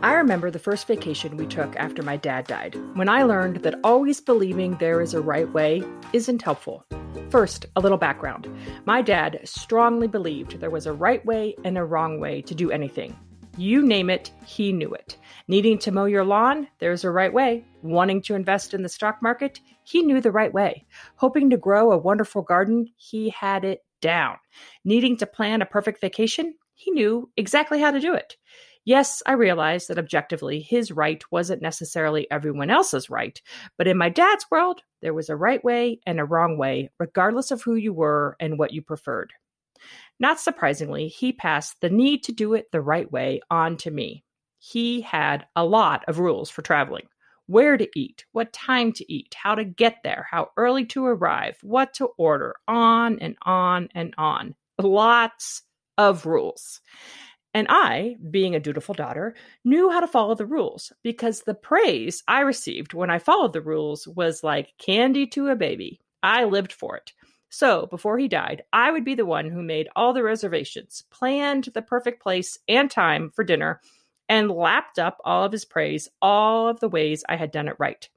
I remember the first vacation we took after my dad died, when I learned that always believing there is a right way isn't helpful. First, a little background. My dad strongly believed there was a right way and a wrong way to do anything. You name it, he knew it. Needing to mow your lawn, there's a right way. Wanting to invest in the stock market, he knew the right way. Hoping to grow a wonderful garden, he had it down. Needing to plan a perfect vacation, he knew exactly how to do it. Yes, I realized that objectively his right wasn't necessarily everyone else's right, but in my dad's world, there was a right way and a wrong way, regardless of who you were and what you preferred. Not surprisingly, he passed the need to do it the right way on to me. He had a lot of rules for traveling where to eat, what time to eat, how to get there, how early to arrive, what to order, on and on and on. Lots of rules. And I, being a dutiful daughter, knew how to follow the rules because the praise I received when I followed the rules was like candy to a baby. I lived for it. So, before he died, I would be the one who made all the reservations, planned the perfect place and time for dinner, and lapped up all of his praise all of the ways I had done it right.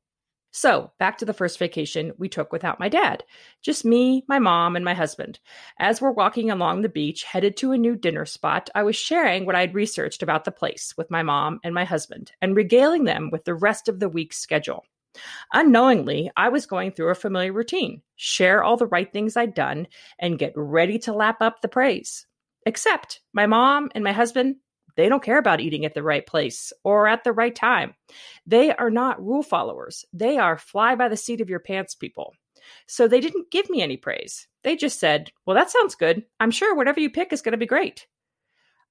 So, back to the first vacation we took without my dad. Just me, my mom, and my husband. As we're walking along the beach, headed to a new dinner spot, I was sharing what I'd researched about the place with my mom and my husband and regaling them with the rest of the week's schedule. Unknowingly, I was going through a familiar routine share all the right things I'd done and get ready to lap up the praise. Except my mom and my husband they don't care about eating at the right place or at the right time. They are not rule followers. They are fly by the seat of your pants people. So they didn't give me any praise. They just said, Well, that sounds good. I'm sure whatever you pick is going to be great.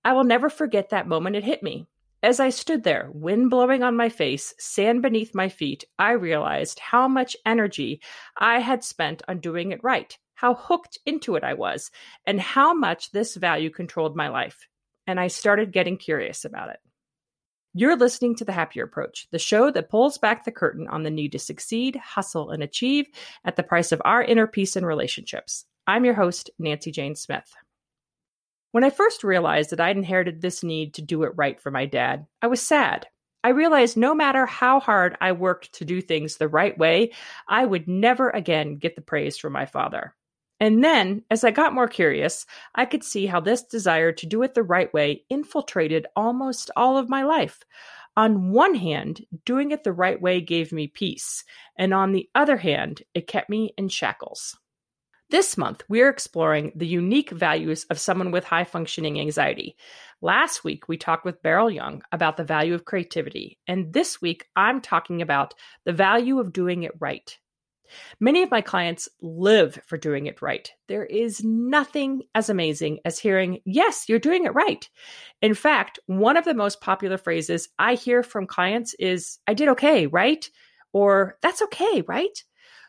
I will never forget that moment it hit me. As I stood there, wind blowing on my face, sand beneath my feet, I realized how much energy I had spent on doing it right, how hooked into it I was, and how much this value controlled my life and I started getting curious about it. You're listening to The Happier Approach, the show that pulls back the curtain on the need to succeed, hustle, and achieve at the price of our inner peace and relationships. I'm your host, Nancy Jane Smith. When I first realized that I'd inherited this need to do it right for my dad, I was sad. I realized no matter how hard I worked to do things the right way, I would never again get the praise from my father. And then, as I got more curious, I could see how this desire to do it the right way infiltrated almost all of my life. On one hand, doing it the right way gave me peace, and on the other hand, it kept me in shackles. This month, we are exploring the unique values of someone with high functioning anxiety. Last week, we talked with Beryl Young about the value of creativity, and this week, I'm talking about the value of doing it right. Many of my clients live for doing it right. There is nothing as amazing as hearing, yes, you're doing it right. In fact, one of the most popular phrases I hear from clients is, I did okay, right? Or that's okay, right?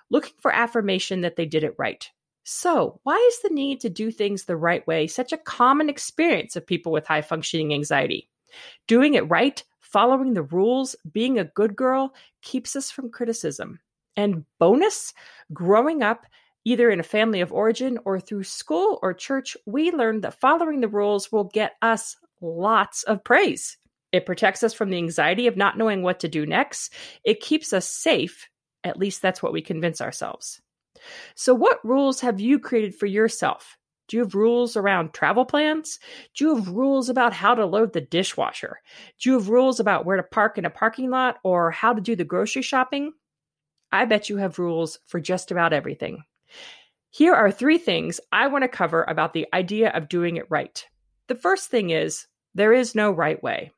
Looking for affirmation that they did it right. So, why is the need to do things the right way such a common experience of people with high functioning anxiety? Doing it right, following the rules, being a good girl keeps us from criticism. And bonus, growing up either in a family of origin or through school or church, we learned that following the rules will get us lots of praise. It protects us from the anxiety of not knowing what to do next. It keeps us safe. At least that's what we convince ourselves. So, what rules have you created for yourself? Do you have rules around travel plans? Do you have rules about how to load the dishwasher? Do you have rules about where to park in a parking lot or how to do the grocery shopping? I bet you have rules for just about everything. Here are three things I want to cover about the idea of doing it right. The first thing is there is no right way.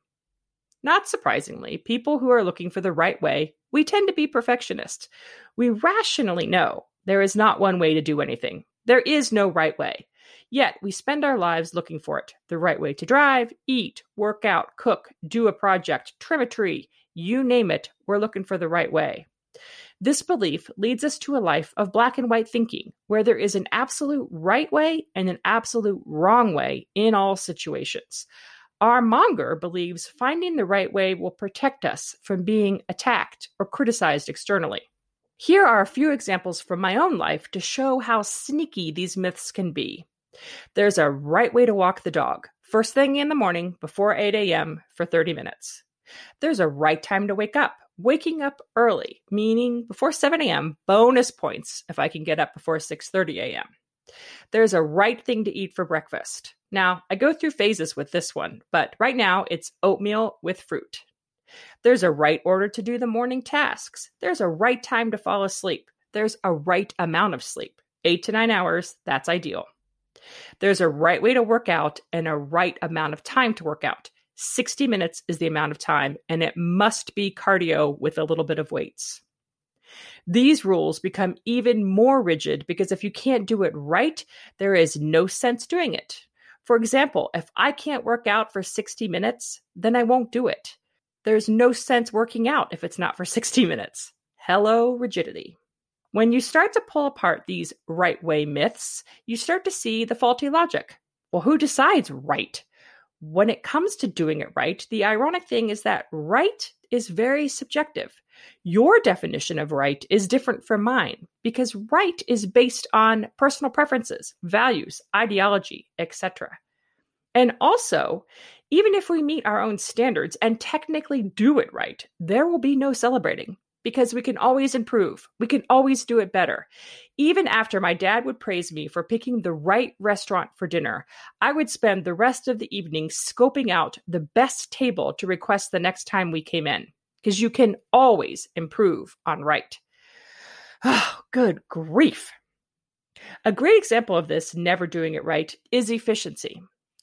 Not surprisingly, people who are looking for the right way, we tend to be perfectionists. We rationally know there is not one way to do anything. There is no right way. Yet we spend our lives looking for it the right way to drive, eat, work out, cook, do a project, trim a tree, you name it, we're looking for the right way. This belief leads us to a life of black and white thinking, where there is an absolute right way and an absolute wrong way in all situations. Our monger believes finding the right way will protect us from being attacked or criticized externally. Here are a few examples from my own life to show how sneaky these myths can be. There's a right way to walk the dog, first thing in the morning before 8 a.m. for 30 minutes. There's a right time to wake up. Waking up early, meaning before 7 a.m., bonus points if I can get up before 6:30 a.m. There's a right thing to eat for breakfast. Now, I go through phases with this one, but right now it's oatmeal with fruit. There's a right order to do the morning tasks. There's a right time to fall asleep. There's a right amount of sleep. Eight to nine hours, that's ideal. There's a right way to work out and a right amount of time to work out. 60 minutes is the amount of time, and it must be cardio with a little bit of weights. These rules become even more rigid because if you can't do it right, there is no sense doing it. For example, if I can't work out for 60 minutes, then I won't do it. There's no sense working out if it's not for 60 minutes. Hello, rigidity. When you start to pull apart these right way myths, you start to see the faulty logic. Well, who decides right? When it comes to doing it right, the ironic thing is that right is very subjective. Your definition of right is different from mine because right is based on personal preferences, values, ideology, etc. And also, even if we meet our own standards and technically do it right, there will be no celebrating because we can always improve. We can always do it better. Even after my dad would praise me for picking the right restaurant for dinner, I would spend the rest of the evening scoping out the best table to request the next time we came in because you can always improve on right. Oh, good grief. A great example of this never doing it right is efficiency.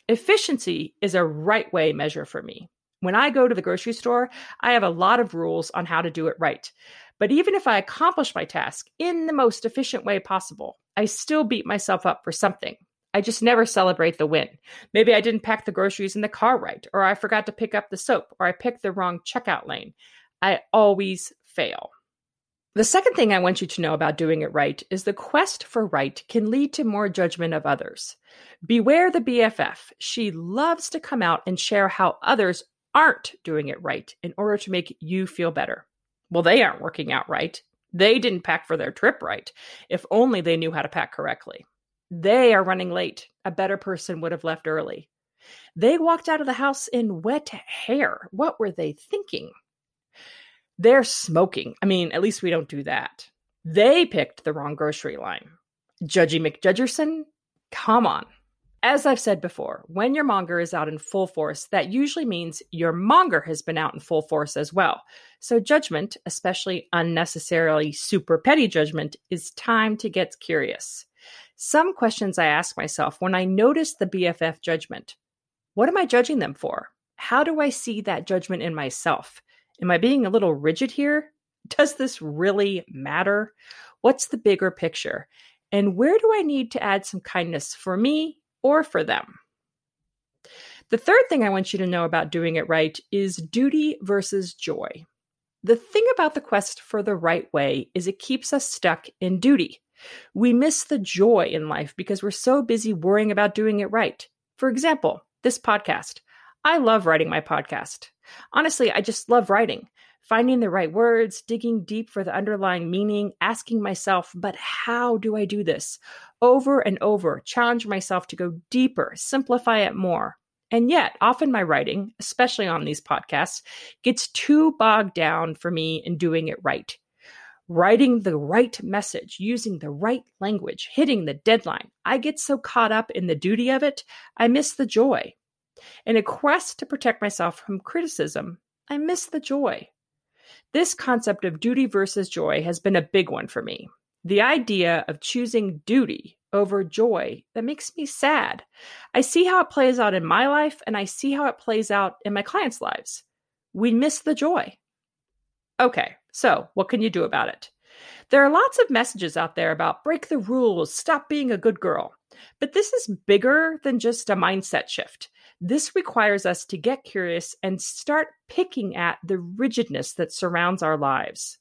Efficiency is a right way measure for me. When I go to the grocery store, I have a lot of rules on how to do it right. But even if I accomplish my task in the most efficient way possible, I still beat myself up for something. I just never celebrate the win. Maybe I didn't pack the groceries in the car right, or I forgot to pick up the soap, or I picked the wrong checkout lane. I always fail. The second thing I want you to know about doing it right is the quest for right can lead to more judgment of others. Beware the BFF. She loves to come out and share how others aren't doing it right in order to make you feel better. Well, they aren't working out right. They didn't pack for their trip right. If only they knew how to pack correctly. They are running late. A better person would have left early. They walked out of the house in wet hair. What were they thinking? They're smoking. I mean, at least we don't do that. They picked the wrong grocery line. Judgy McJudgerson? Come on. As I've said before, when your monger is out in full force, that usually means your monger has been out in full force as well. So, judgment, especially unnecessarily super petty judgment, is time to get curious. Some questions I ask myself when I notice the BFF judgment What am I judging them for? How do I see that judgment in myself? Am I being a little rigid here? Does this really matter? What's the bigger picture? And where do I need to add some kindness for me or for them? The third thing I want you to know about doing it right is duty versus joy. The thing about the quest for the right way is it keeps us stuck in duty. We miss the joy in life because we're so busy worrying about doing it right. For example, this podcast. I love writing my podcast. Honestly, I just love writing, finding the right words, digging deep for the underlying meaning, asking myself, but how do I do this? Over and over, challenge myself to go deeper, simplify it more. And yet, often my writing, especially on these podcasts, gets too bogged down for me in doing it right writing the right message, using the right language, hitting the deadline. I get so caught up in the duty of it, I miss the joy. In a quest to protect myself from criticism, I miss the joy. This concept of duty versus joy has been a big one for me. The idea of choosing duty over joy that makes me sad. I see how it plays out in my life and I see how it plays out in my clients' lives. We miss the joy. Okay, so what can you do about it? There are lots of messages out there about break the rules, stop being a good girl. But this is bigger than just a mindset shift. This requires us to get curious and start picking at the rigidness that surrounds our lives.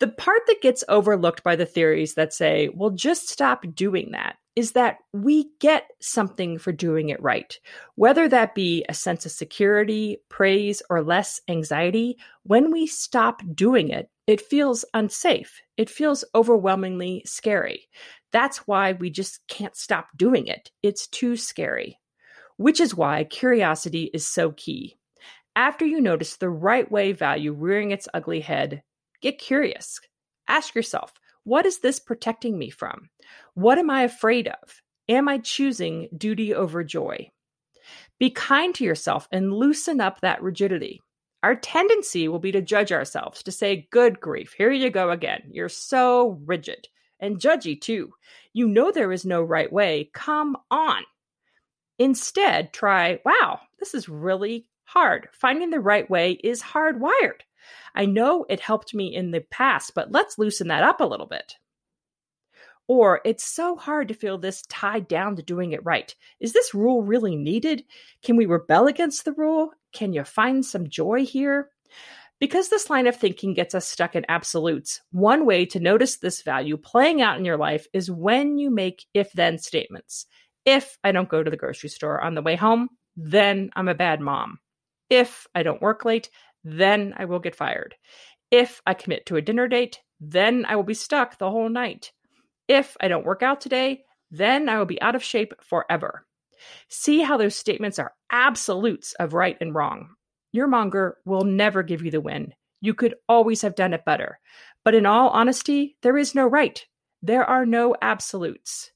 The part that gets overlooked by the theories that say, well, just stop doing that is that we get something for doing it right. Whether that be a sense of security, praise, or less anxiety, when we stop doing it, it feels unsafe. It feels overwhelmingly scary. That's why we just can't stop doing it. It's too scary. Which is why curiosity is so key. After you notice the right way value rearing its ugly head, get curious. Ask yourself, what is this protecting me from? What am I afraid of? Am I choosing duty over joy? Be kind to yourself and loosen up that rigidity. Our tendency will be to judge ourselves, to say, Good grief, here you go again. You're so rigid and judgy, too. You know there is no right way. Come on. Instead, try, Wow, this is really hard. Finding the right way is hardwired. I know it helped me in the past, but let's loosen that up a little bit. Or it's so hard to feel this tied down to doing it right. Is this rule really needed? Can we rebel against the rule? Can you find some joy here? Because this line of thinking gets us stuck in absolutes, one way to notice this value playing out in your life is when you make if then statements. If I don't go to the grocery store on the way home, then I'm a bad mom. If I don't work late, then I will get fired. If I commit to a dinner date, then I will be stuck the whole night. If I don't work out today, then I will be out of shape forever. See how those statements are absolutes of right and wrong. Your monger will never give you the win. You could always have done it better. But in all honesty, there is no right. There are no absolutes.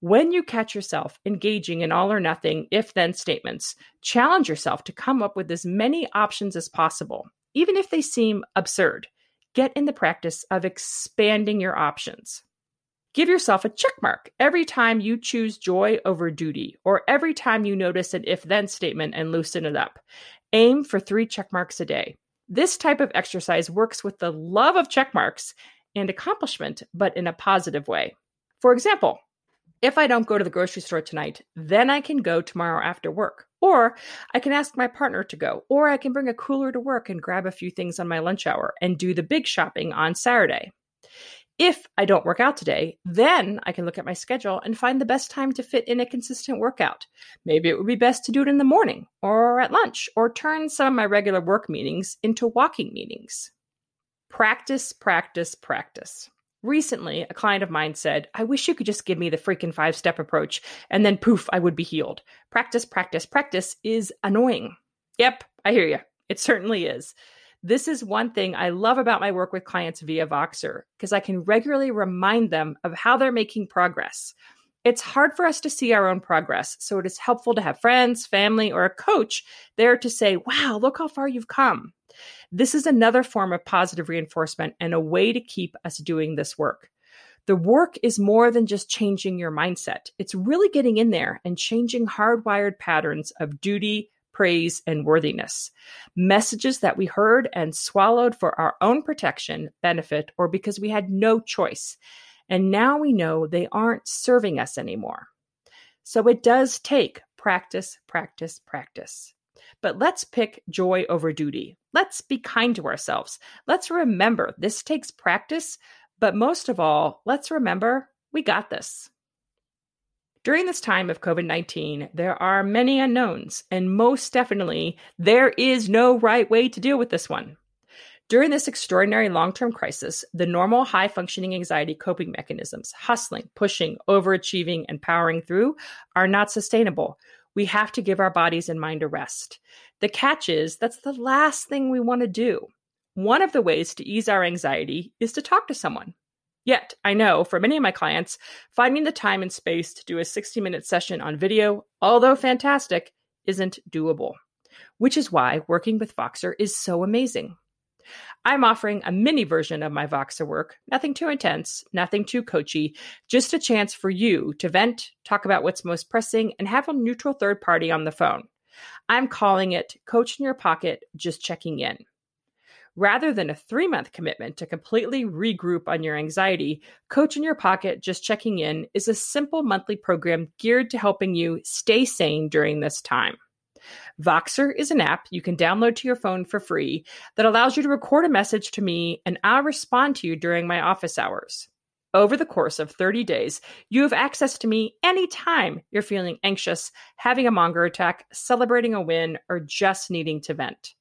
When you catch yourself engaging in all or nothing if then statements, challenge yourself to come up with as many options as possible, even if they seem absurd. Get in the practice of expanding your options. Give yourself a check mark every time you choose joy over duty, or every time you notice an if then statement and loosen it up. Aim for three check marks a day. This type of exercise works with the love of check marks and accomplishment, but in a positive way. For example, if I don't go to the grocery store tonight, then I can go tomorrow after work. Or I can ask my partner to go. Or I can bring a cooler to work and grab a few things on my lunch hour and do the big shopping on Saturday. If I don't work out today, then I can look at my schedule and find the best time to fit in a consistent workout. Maybe it would be best to do it in the morning or at lunch or turn some of my regular work meetings into walking meetings. Practice, practice, practice. Recently, a client of mine said, I wish you could just give me the freaking five step approach and then poof, I would be healed. Practice, practice, practice is annoying. Yep, I hear you. It certainly is. This is one thing I love about my work with clients via Voxer because I can regularly remind them of how they're making progress. It's hard for us to see our own progress, so it is helpful to have friends, family, or a coach there to say, Wow, look how far you've come. This is another form of positive reinforcement and a way to keep us doing this work. The work is more than just changing your mindset. It's really getting in there and changing hardwired patterns of duty, praise, and worthiness. Messages that we heard and swallowed for our own protection, benefit, or because we had no choice. And now we know they aren't serving us anymore. So it does take practice, practice, practice. But let's pick joy over duty. Let's be kind to ourselves. Let's remember this takes practice, but most of all, let's remember we got this. During this time of COVID 19, there are many unknowns, and most definitely, there is no right way to deal with this one. During this extraordinary long term crisis, the normal high functioning anxiety coping mechanisms, hustling, pushing, overachieving, and powering through, are not sustainable. We have to give our bodies and mind a rest. The catch is that's the last thing we want to do. One of the ways to ease our anxiety is to talk to someone. Yet, I know for many of my clients, finding the time and space to do a 60 minute session on video, although fantastic, isn't doable. Which is why working with Voxer is so amazing. I'm offering a mini version of my Voxer work, nothing too intense, nothing too coachy, just a chance for you to vent, talk about what's most pressing, and have a neutral third party on the phone. I'm calling it Coach in Your Pocket, just checking in. Rather than a three month commitment to completely regroup on your anxiety, Coach in Your Pocket Just Checking In is a simple monthly program geared to helping you stay sane during this time. Voxer is an app you can download to your phone for free that allows you to record a message to me and I'll respond to you during my office hours. Over the course of 30 days, you have access to me anytime you're feeling anxious, having a monger attack, celebrating a win, or just needing to vent.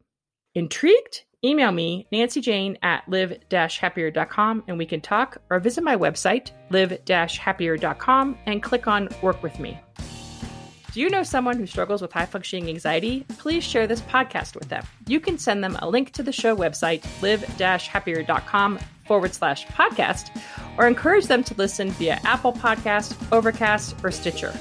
Intrigued? Email me, nancyjane at live-happier.com, and we can talk, or visit my website, live-happier.com, and click on Work With Me. Do you know someone who struggles with high functioning anxiety? Please share this podcast with them. You can send them a link to the show website, live happier.com forward slash podcast, or encourage them to listen via Apple Podcast, Overcast, or Stitcher.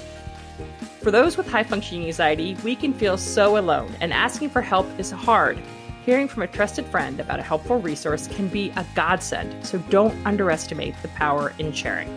For those with high functioning anxiety, we can feel so alone, and asking for help is hard. Hearing from a trusted friend about a helpful resource can be a godsend, so don't underestimate the power in sharing.